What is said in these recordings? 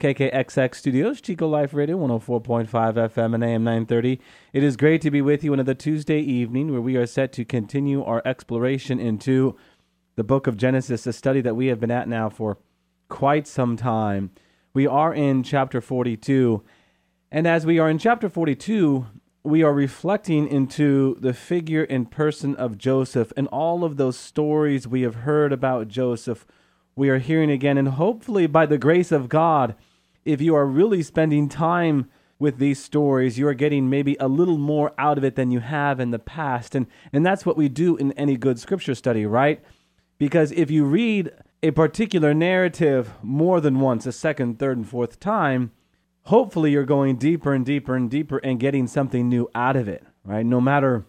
KKXX Studios, Chico Life Radio, 104.5 FM and AM 930. It is great to be with you on another Tuesday evening where we are set to continue our exploration into the book of Genesis, a study that we have been at now for quite some time. We are in chapter 42, and as we are in chapter 42, we are reflecting into the figure and person of Joseph and all of those stories we have heard about Joseph. We are hearing again, and hopefully, by the grace of God, if you are really spending time with these stories, you are getting maybe a little more out of it than you have in the past. And, and that's what we do in any good scripture study, right? Because if you read a particular narrative more than once, a second, third, and fourth time, hopefully you're going deeper and deeper and deeper and getting something new out of it, right? No matter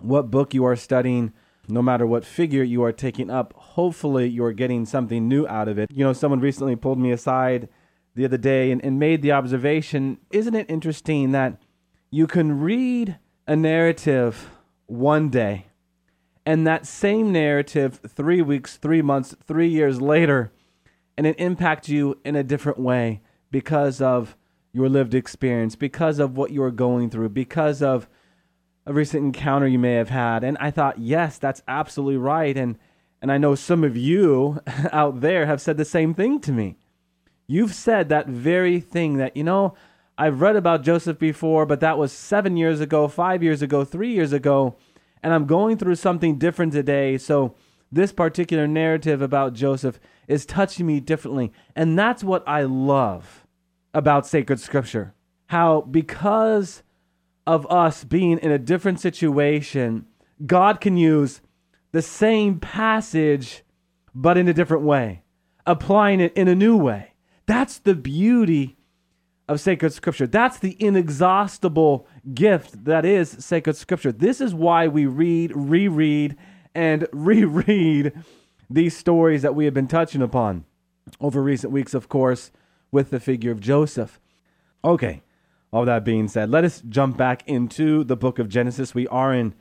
what book you are studying, no matter what figure you are taking up, hopefully you're getting something new out of it. You know, someone recently pulled me aside the other day and, and made the observation isn't it interesting that you can read a narrative one day and that same narrative three weeks, three months, three years later, and it impacts you in a different way because of your lived experience, because of what you are going through, because of a recent encounter you may have had. And I thought, yes, that's absolutely right. And and I know some of you out there have said the same thing to me. You've said that very thing that, you know, I've read about Joseph before, but that was seven years ago, five years ago, three years ago, and I'm going through something different today. So this particular narrative about Joseph is touching me differently. And that's what I love about sacred scripture. How, because of us being in a different situation, God can use the same passage, but in a different way, applying it in a new way. That's the beauty of sacred scripture. That's the inexhaustible gift that is sacred scripture. This is why we read, reread, and reread these stories that we have been touching upon over recent weeks, of course, with the figure of Joseph. Okay, all that being said, let us jump back into the book of Genesis. We are in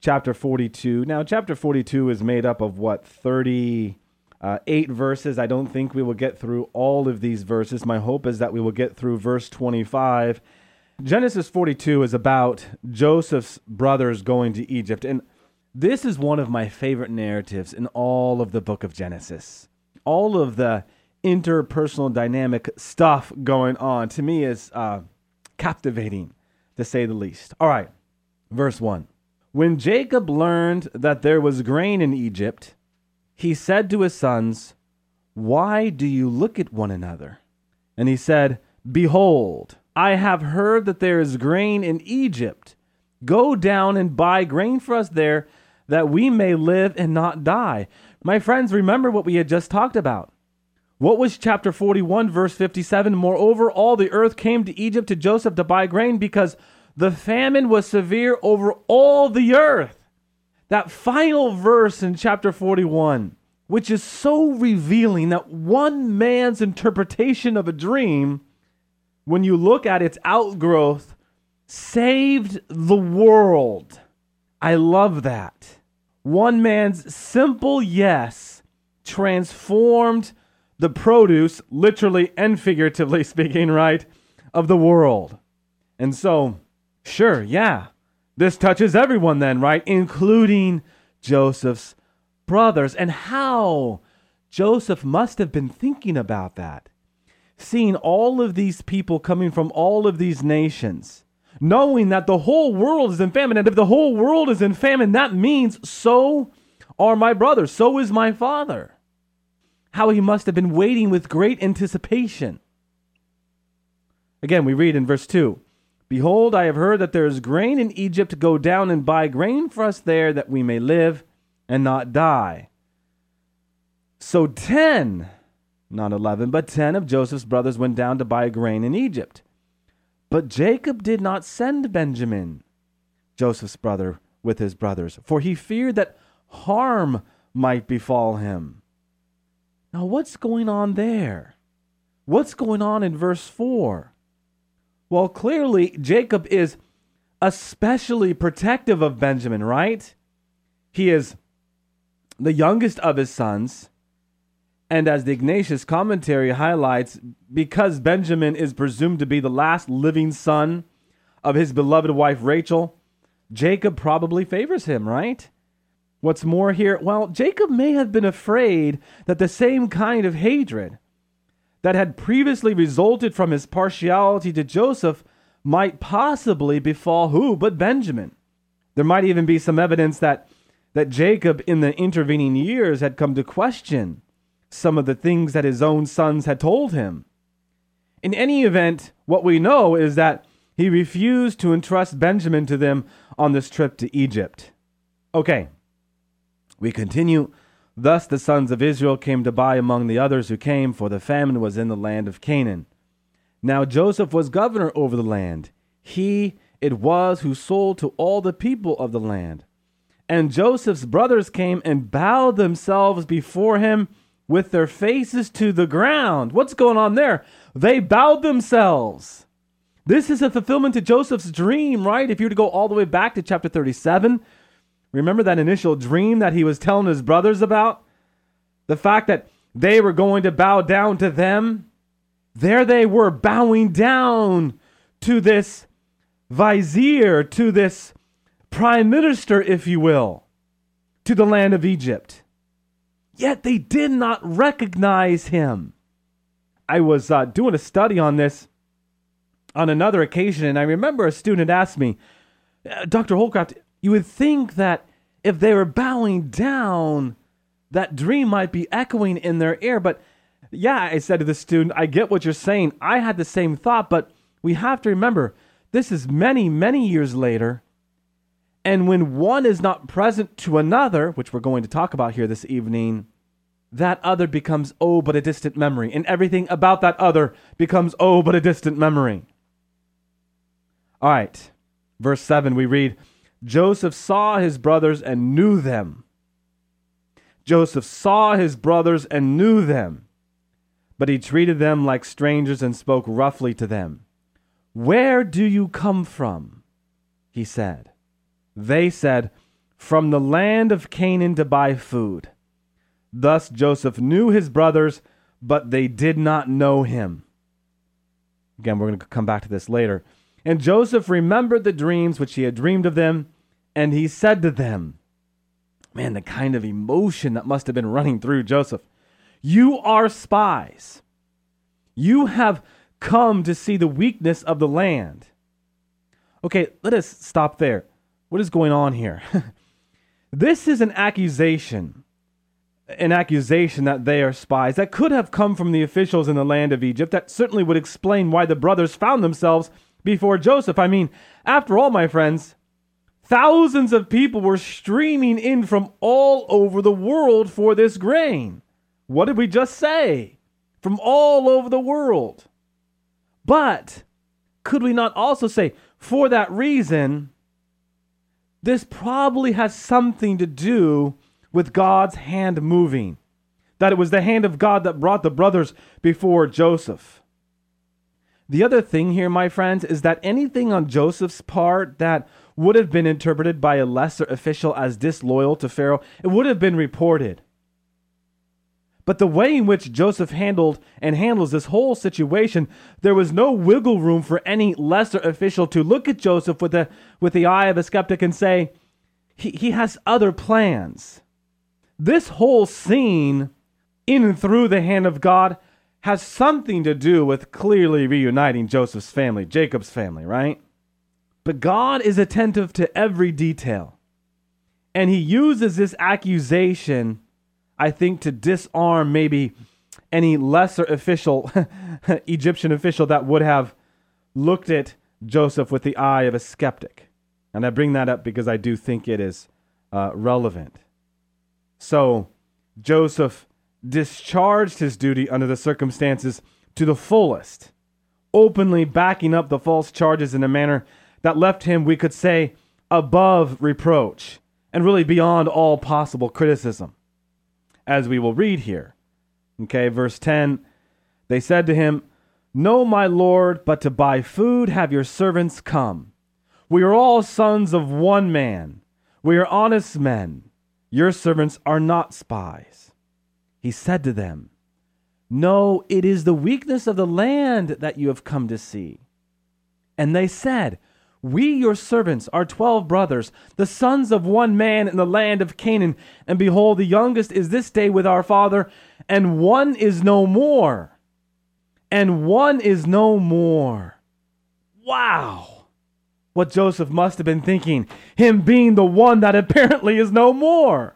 chapter 42. Now, chapter 42 is made up of what, 38 uh, verses. I don't think we will get through all of these verses. My hope is that we will get through verse 25. Genesis 42 is about Joseph's brothers going to Egypt. And this is one of my favorite narratives in all of the book of Genesis. All of the interpersonal dynamic stuff going on to me is uh, captivating, to say the least. All right, verse 1. When Jacob learned that there was grain in Egypt, he said to his sons, Why do you look at one another? And he said, Behold, I have heard that there is grain in Egypt. Go down and buy grain for us there, that we may live and not die. My friends, remember what we had just talked about. What was chapter 41, verse 57? Moreover, all the earth came to Egypt to Joseph to buy grain because the famine was severe over all the earth that final verse in chapter 41, which is so revealing that one man's interpretation of a dream, when you look at its outgrowth, saved the world. I love that. One man's simple yes transformed the produce, literally and figuratively speaking, right, of the world. And so, sure, yeah, this touches everyone, then, right? Including Joseph's brothers. And how Joseph must have been thinking about that. Seeing all of these people coming from all of these nations, knowing that the whole world is in famine. And if the whole world is in famine, that means so are my brothers, so is my father. How he must have been waiting with great anticipation. Again, we read in verse 2 Behold, I have heard that there is grain in Egypt. Go down and buy grain for us there, that we may live and not die. So ten, not eleven, but ten of Joseph's brothers went down to buy grain in Egypt. But Jacob did not send Benjamin, Joseph's brother, with his brothers, for he feared that harm might befall him. Now, what's going on there? What's going on in verse 4? Well, clearly, Jacob is especially protective of Benjamin, right? He is the youngest of his sons. And as the Ignatius commentary highlights, because Benjamin is presumed to be the last living son of his beloved wife Rachel, Jacob probably favors him, right? What's more here, well, Jacob may have been afraid that the same kind of hatred that had previously resulted from his partiality to Joseph might possibly befall who but Benjamin. There might even be some evidence that that Jacob in the intervening years had come to question some of the things that his own sons had told him. In any event, what we know is that he refused to entrust Benjamin to them on this trip to Egypt. Okay, we continue. Thus the sons of Israel came to buy among the others who came, for the famine was in the land of Canaan. Now Joseph was governor over the land. He it was who sold to all the people of the land. And Joseph's brothers came and bowed themselves before him with their faces to the ground. What's going on there? They bowed themselves. This is a fulfillment to Joseph's dream, right? If you were to go all the way back to chapter 37, remember that initial dream that he was telling his brothers about? The fact that they were going to bow down to them. There they were bowing down to this vizier, to this prime minister, if you will, to the land of Egypt. Yet they did not recognize him. I was uh, doing a study on this on another occasion, and I remember a student asked me, uh, Dr. Holcraft, you would think that if they were bowing down, that dream might be echoing in their ear. But yeah, I said to the student, I get what you're saying. I had the same thought, but we have to remember this is many, many years later. And when one is not present to another, which we're going to talk about here this evening, that other becomes oh, but a distant memory. And everything about that other becomes oh, but a distant memory. All right, verse 7, we read Joseph saw his brothers and knew them. Joseph saw his brothers and knew them, but he treated them like strangers and spoke roughly to them. Where do you come from? He said. They said, From the land of Canaan to buy food. Thus Joseph knew his brothers, but they did not know him. Again, we're going to come back to this later. And Joseph remembered the dreams which he had dreamed of them, and he said to them, Man, the kind of emotion that must have been running through Joseph. You are spies. You have come to see the weakness of the land. Okay, let us stop there. What is going on here? this is an accusation. An accusation that they are spies that could have come from the officials in the land of Egypt. That certainly would explain why the brothers found themselves before Joseph. I mean, after all, my friends, thousands of people were streaming in from all over the world for this grain. What did we just say? From all over the world. But could we not also say, for that reason, this probably has something to do with God's hand moving? That it was the hand of God that brought the brothers before Joseph. The other thing here, my friends, is that anything on Joseph's part that would have been interpreted by a lesser official as disloyal to Pharaoh, it would have been reported. But the way in which Joseph handled and handles this whole situation, there was no wiggle room for any lesser official to look at Joseph with the, with the eye of a skeptic and say, he, he has other plans. This whole scene, in and through the hand of God, has something to do with clearly reuniting Joseph's family, Jacob's family, right? But God is attentive to every detail. And he uses this accusation, I think, to disarm maybe any lesser official, Egyptian official, that would have looked at Joseph with the eye of a skeptic. And I bring that up because I do think it is uh, relevant. So, Joseph discharged his duty under the circumstances to the fullest. openly backing up the false charges in a manner that left him, we could say, above reproach and really beyond all possible criticism, as we will read here. Okay, verse 10 They said to him, No, my Lord, but to buy food have your servants come. We are all sons of one man. We are honest men. Your servants are not spies. He said to them, No, it is the weakness of the land that you have come to see. And they said, We, your servants, are twelve brothers, the sons of one man in the land of Canaan. And behold, the youngest is this day with our father, and one is no more. And one is no more. Wow. What Joseph must have been thinking, him being the one that apparently is no more.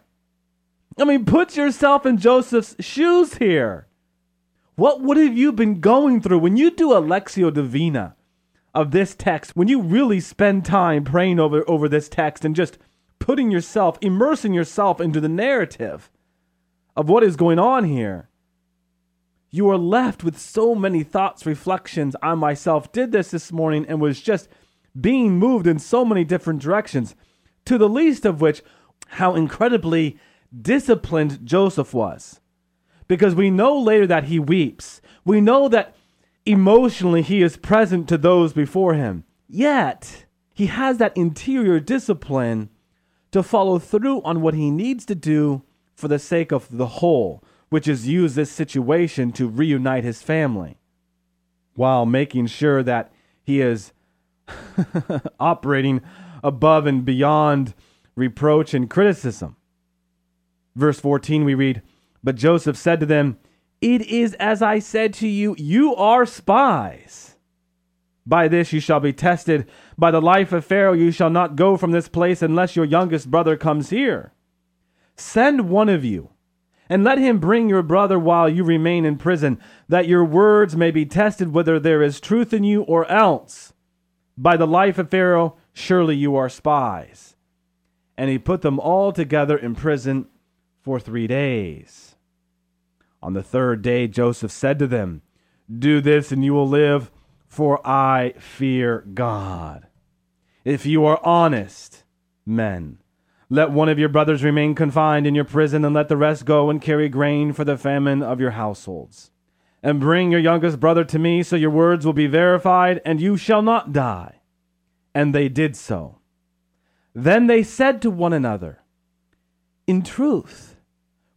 I mean, put yourself in Joseph's shoes here. What would have you been going through when you do a Lectio Divina of this text, when you really spend time praying over, over this text and just putting yourself, immersing yourself into the narrative of what is going on here? You are left with so many thoughts, reflections. I myself did this this morning and was just being moved in so many different directions, to the least of which, how incredibly disciplined Joseph was. Because we know later that he weeps. We know that emotionally he is present to those before him. Yet, he has that interior discipline to follow through on what he needs to do for the sake of the whole, which is use this situation to reunite his family while making sure that he is operating above and beyond reproach and criticism. Verse 14, we read, But Joseph said to them, It is as I said to you, you are spies. By this you shall be tested. By the life of Pharaoh you shall not go from this place unless your youngest brother comes here. Send one of you, and let him bring your brother while you remain in prison, that your words may be tested whether there is truth in you or else. By the life of Pharaoh, surely you are spies. And he put them all together in prison for three days. On the third day, Joseph said to them, Do this and you will live, for I fear God. If you are honest men, let one of your brothers remain confined in your prison, and let the rest go and carry grain for the famine of your households. And bring your youngest brother to me, so your words will be verified, and you shall not die. And they did so. Then they said to one another, In truth,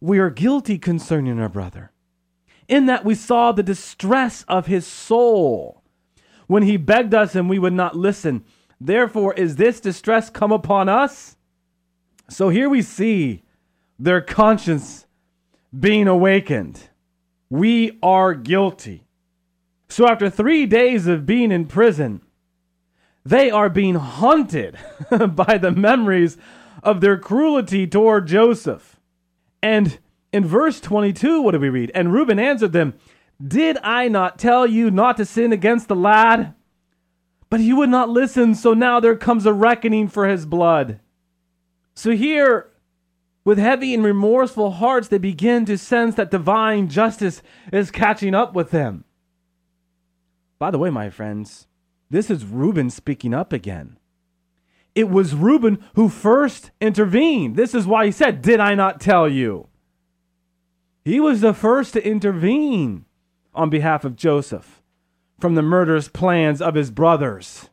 we are guilty concerning our brother, in that we saw the distress of his soul when he begged us and we would not listen. Therefore, is this distress come upon us? So here we see their conscience being awakened. We are guilty. So after three days of being in prison, they are being haunted by the memories of their cruelty toward Joseph. And in verse 22, what do we read? And Reuben answered them, Did I not tell you not to sin against the lad? But he would not listen, so now there comes a reckoning for his blood. So here, with heavy and remorseful hearts, they begin to sense that divine justice is catching up with them. By the way, my friends, this is Reuben speaking up again. It was Reuben who first intervened. This is why he said, Did I not tell you? He was the first to intervene on behalf of Joseph from the murderous plans of his brothers,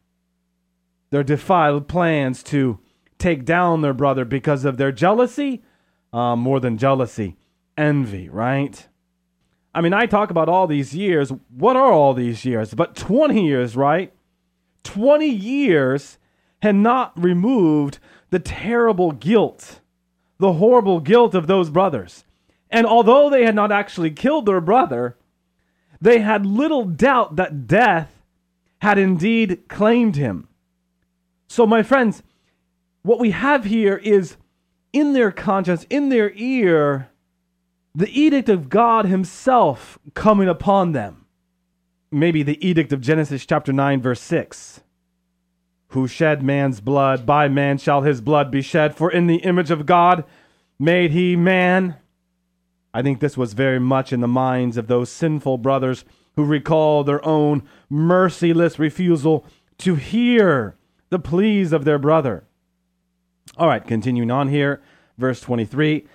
their defiled plans to take down their brother because of their jealousy, uh, more than jealousy, envy, right? I mean, I talk about all these years. What are all these years? But 20 years, right? 20 years had not removed the terrible guilt, the horrible guilt of those brothers. And although they had not actually killed their brother, they had little doubt that death had indeed claimed him. So, my friends, what we have here is in their conscience, in their ear, the edict of God Himself coming upon them. Maybe the edict of Genesis chapter 9, verse 6 who shed man's blood, by man shall his blood be shed, for in the image of God made he man. I think this was very much in the minds of those sinful brothers who recall their own merciless refusal to hear the pleas of their brother. All right, continuing on here, verse 23.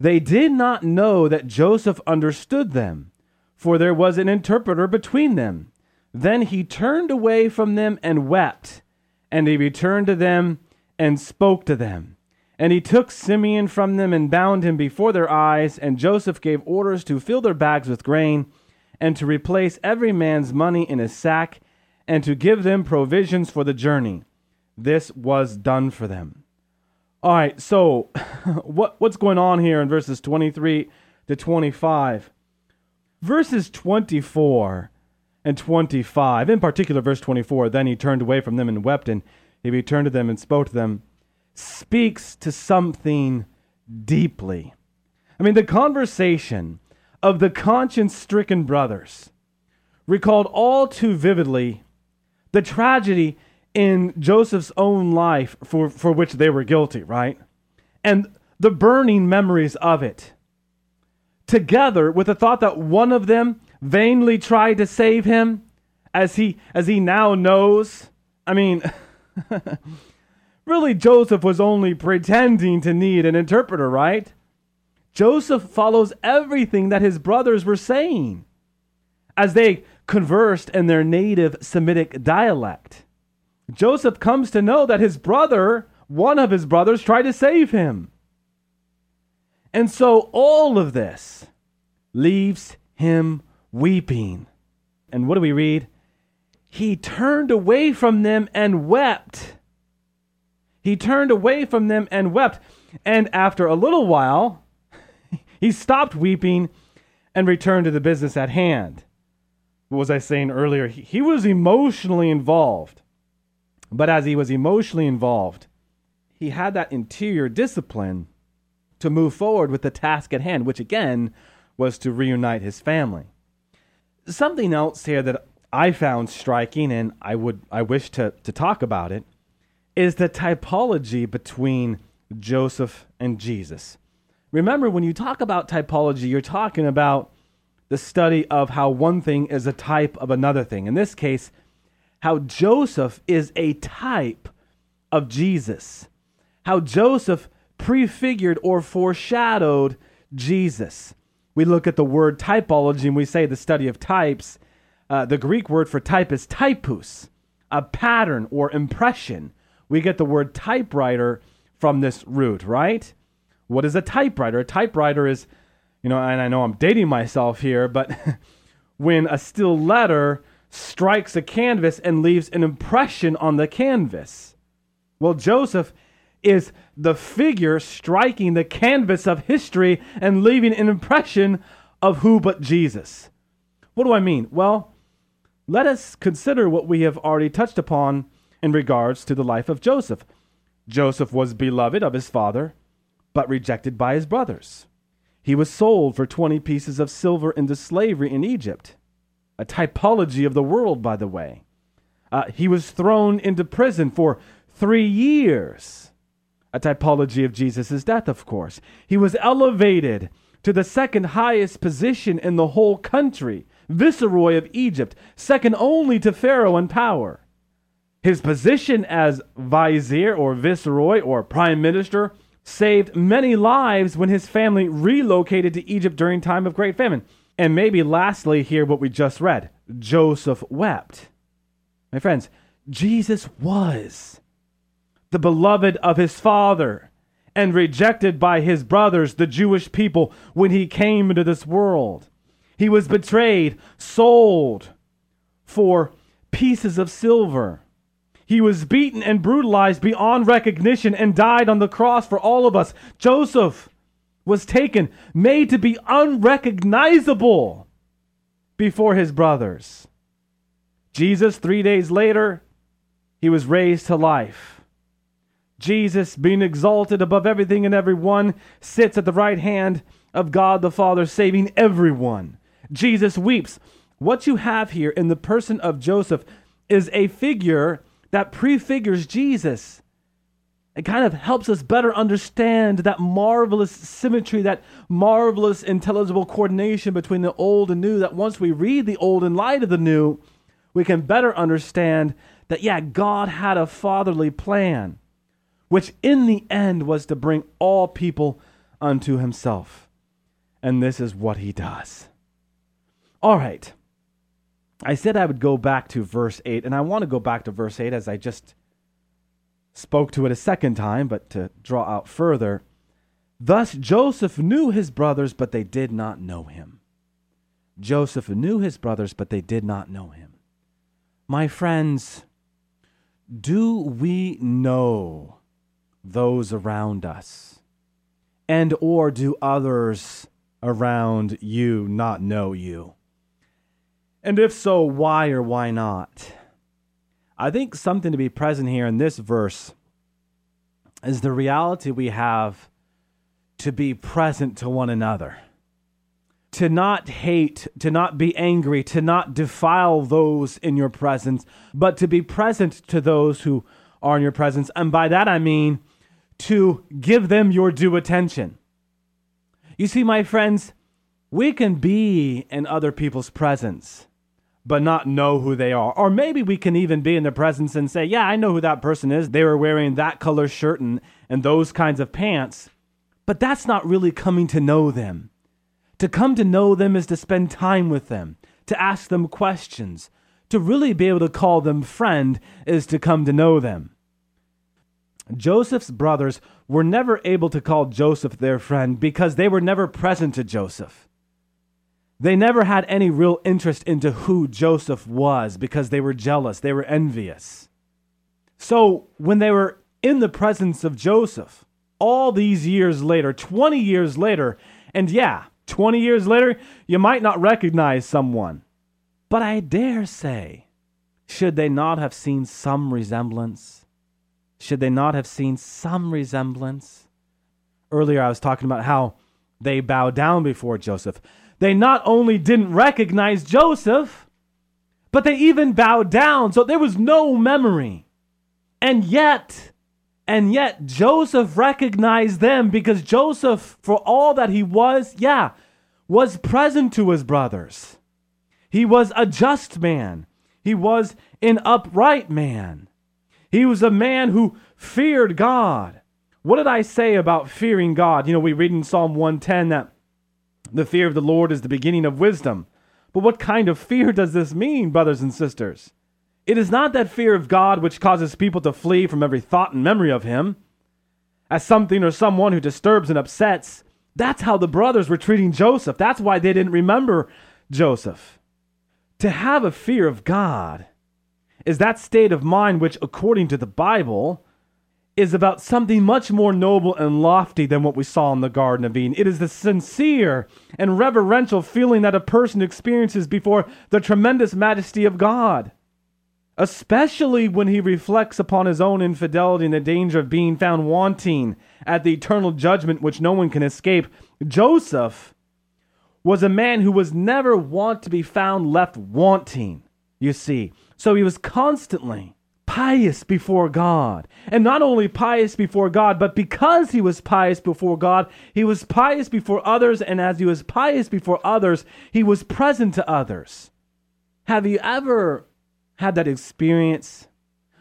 They did not know that Joseph understood them, for there was an interpreter between them. Then he turned away from them and wept, and he returned to them and spoke to them. And he took Simeon from them and bound him before their eyes, and Joseph gave orders to fill their bags with grain, and to replace every man's money in his sack, and to give them provisions for the journey. This was done for them. All right, so what what's going on here in verses 23 to 25? Verses 24 and 25, in particular verse 24, then he turned away from them and wept, and he returned to them and spoke to them, speaks to something deeply. I mean, the conversation of the conscience stricken brothers recalled all too vividly the tragedy in Joseph's own life for, for which they were guilty, right? And the burning memories of it, together with the thought that one of them vainly tried to save him, as he as he now knows. I mean, really, Joseph was only pretending to need an interpreter, right? Joseph follows everything that his brothers were saying as they conversed in their native Semitic dialect. Joseph comes to know that his brother, one of his brothers, tried to save him. And so all of this leaves him weeping. And what do we read? He turned away from them and wept. He turned away from them and wept. And after a little while, he stopped weeping and returned to the business at hand. What was I saying earlier? He, was emotionally involved. But as he was emotionally involved, he had that interior discipline to move forward with the task at hand, which again was to reunite his family. Something else here that I found striking, and I would I wish to, to talk about it, is the typology between Joseph and Jesus. Remember, when you talk about typology, you're talking about the study of how one thing is a type of another thing. In this case, how Joseph is a type of Jesus, how Joseph prefigured or foreshadowed Jesus. We look at the word typology and we say the study of types. Uh, the Greek word for type is typus, a pattern or impression. We get the word typewriter from this root, right? What is a typewriter? A typewriter is, you know, and I know I'm dating myself here, but when a still letter strikes a canvas and leaves an impression on the canvas. Well, Joseph is the figure striking the canvas of history and leaving an impression of who but Jesus. What do I mean? Well, let us consider what we have already touched upon in regards to the life of Joseph. Joseph was beloved of his father, but rejected by his brothers. He was sold for 20 pieces of silver into slavery in Egypt a typology of the world, by the way. Uh, he was thrown into prison for three years, a typology of Jesus' death, of course. He was elevated to the second highest position in the whole country, viceroy of Egypt, second only to Pharaoh in power. His position as vizier or viceroy or prime minister saved many lives when his family relocated to Egypt during time of great famine. And maybe lastly, hear what we just read Joseph wept. My friends, Jesus was the beloved of his father and rejected by his brothers, the Jewish people, when he came into this world. He was betrayed, sold for pieces of silver. He was beaten and brutalized beyond recognition and died on the cross for all of us. Joseph was taken, made to be unrecognizable before his brothers. Jesus, three days later, he was raised to life. Jesus, being exalted above everything and everyone, sits at the right hand of God the Father, saving everyone. Jesus weeps. What you have here in the person of Joseph is a figure that prefigures Jesus. it kind of helps us better understand that marvelous symmetry, that marvelous intelligible coordination between the old and new. That once we read the old in light of the new, we can better understand that, yeah, God had a fatherly plan, which in the end was to bring all people unto himself. And this is what he does. All right. I said I would go back to verse 8, and I want to go back to verse 8 as I just spoke to it a second time, but to draw out further. Thus Joseph knew his brothers, but they did not know him. Joseph knew his brothers, but they did not know him. My friends, do we know those around us? And or do others around you not know you? And if so, why or why not? I think something to be present here in this verse is the reality we have to be present to one another, to not hate, to not be angry, to not defile those in your presence, but to be present to those who are in your presence. And by that I mean to give them your due attention. You see, my friends, we can be in other people's presence but not know who they are. Or maybe we can even be in their presence and say, Yeah, I know who that person is. They were wearing that color shirt and, and those kinds of pants. But that's not really coming to know them. To come to know them is to spend time with them, to ask them questions. To really be able to call them friend is to come to know them. Joseph's brothers were never able to call Joseph their friend because they were never present to Joseph. They never had any real interest into who Joseph was because they were jealous, they were envious. So when they were in the presence of Joseph, all these years later, 20 years later, and yeah, 20 years later, you might not recognize someone. But I dare say, should they not have seen some resemblance? Should they not have seen some resemblance? Earlier, I was talking about how they bow down before Joseph they not only didn't recognize Joseph, but they even bowed down. So there was no memory. And yet, and yet Joseph recognized them because Joseph, for all that he was, yeah, was present to his brothers. He was a just man. He was an upright man. He was a man who feared God. What did I say about fearing God? You know, we read in Psalm 110 that the fear of the Lord is the beginning of wisdom. But what kind of fear does this mean, brothers and sisters? It is not that fear of God which causes people to flee from every thought and memory of Him as something or someone who disturbs and upsets. That's how the brothers were treating Joseph. That's why they didn't remember Joseph. To have a fear of God is that state of mind which, according to the Bible, is about something much more noble and lofty than what we saw in the Garden of Eden. It is the sincere and reverential feeling that a person experiences before the tremendous majesty of God, especially when he reflects upon his own infidelity and the danger of being found wanting at the eternal judgment which no one can escape. Joseph was a man who was never wont to be found left wanting, you see. So he was constantly pious before God. And not only pious before God, but because he was pious before God, he was pious before others. And as he was pious before others, he was present to others. Have you ever had that experience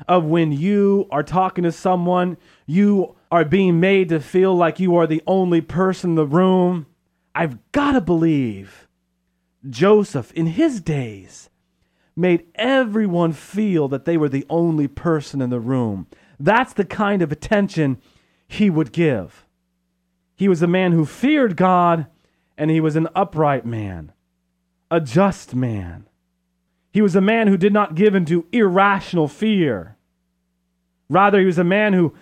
of when you are talking to someone, you are being made to feel like you are the only person in the room? I've got to believe Joseph in his days made everyone feel that they were the only person in the room. That's the kind of attention he would give. He was a man who feared God, and he was an upright man, a just man. He was a man who did not give into irrational fear. Rather, he was a man who,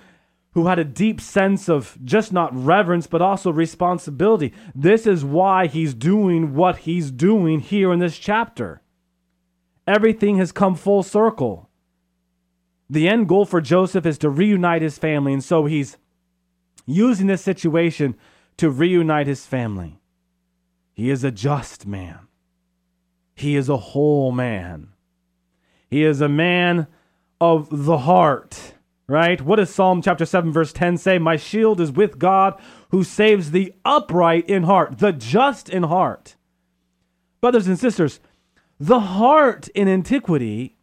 who had a deep sense of just not reverence, but also responsibility. This is why he's doing what he's doing here in this chapter everything has come full circle. The end goal for Joseph is to reunite his family, and so he's using this situation to reunite his family. He is a just man. He is a whole man. He is a man of the heart. right? What does Psalm chapter 7 verse 10 say? My shield is with God who saves the upright in heart, the just in heart. Brothers and sisters, the heart in antiquity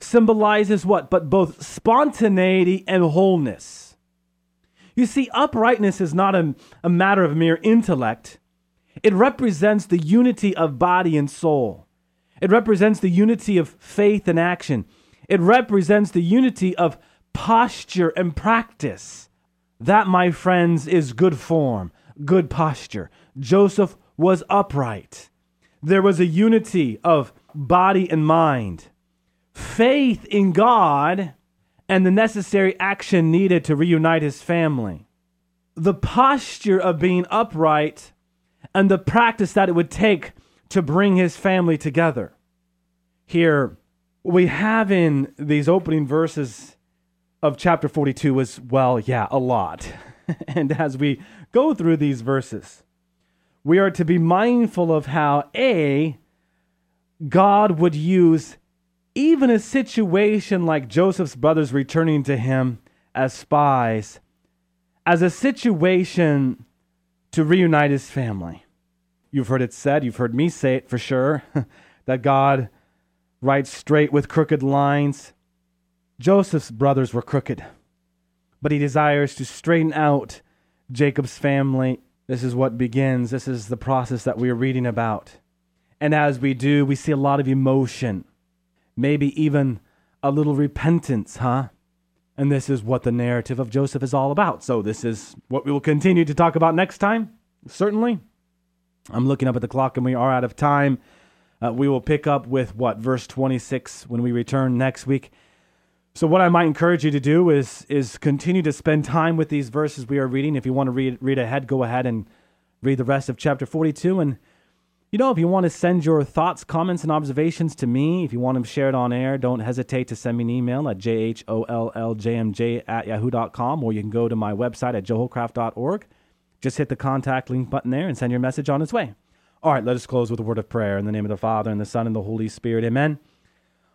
symbolizes what? But both spontaneity and wholeness. You see, uprightness is not a, a matter of mere intellect. It represents the unity of body and soul. It represents the unity of faith and action. It represents the unity of posture and practice. That, my friends, is good form, good posture. Joseph was upright. There was a unity of body and mind, faith in God, and the necessary action needed to reunite his family. The posture of being upright and the practice that it would take to bring his family together. Here, we have in these opening verses of chapter 42 is, well, yeah, a lot. and as we go through these verses, we are to be mindful of how, A, God would use even a situation like Joseph's brothers returning to him as spies as a situation to reunite his family. You've heard it said, you've heard me say it for sure, that God writes straight with crooked lines. Joseph's brothers were crooked, but he desires to straighten out Jacob's family. This is what begins. This is the process that we are reading about. And as we do, we see a lot of emotion, maybe even a little repentance, huh? And this is what the narrative of Joseph is all about. So, this is what we will continue to talk about next time, certainly. I'm looking up at the clock and we are out of time. Uh, we will pick up with what, verse 26 when we return next week. So what I might encourage you to do is is continue to spend time with these verses we are reading. If you want to read read ahead, go ahead and read the rest of chapter 42 and you know, if you want to send your thoughts, comments, and observations to me, if you want them shared on air, don't hesitate to send me an email at jholljmj at yahoo.com or you can go to my website at joeholcraft.org. Just hit the contact link button there and send your message on its way. All right, let us close with a word of prayer in the name of the Father, and the Son, and the Holy Spirit. Amen.